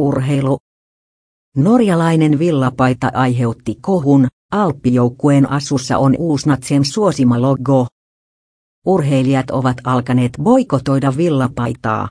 Urheilu. Norjalainen villapaita aiheutti kohun, Alppijoukkueen asussa on uusnatsien suosima logo. Urheilijat ovat alkaneet boikotoida villapaitaa.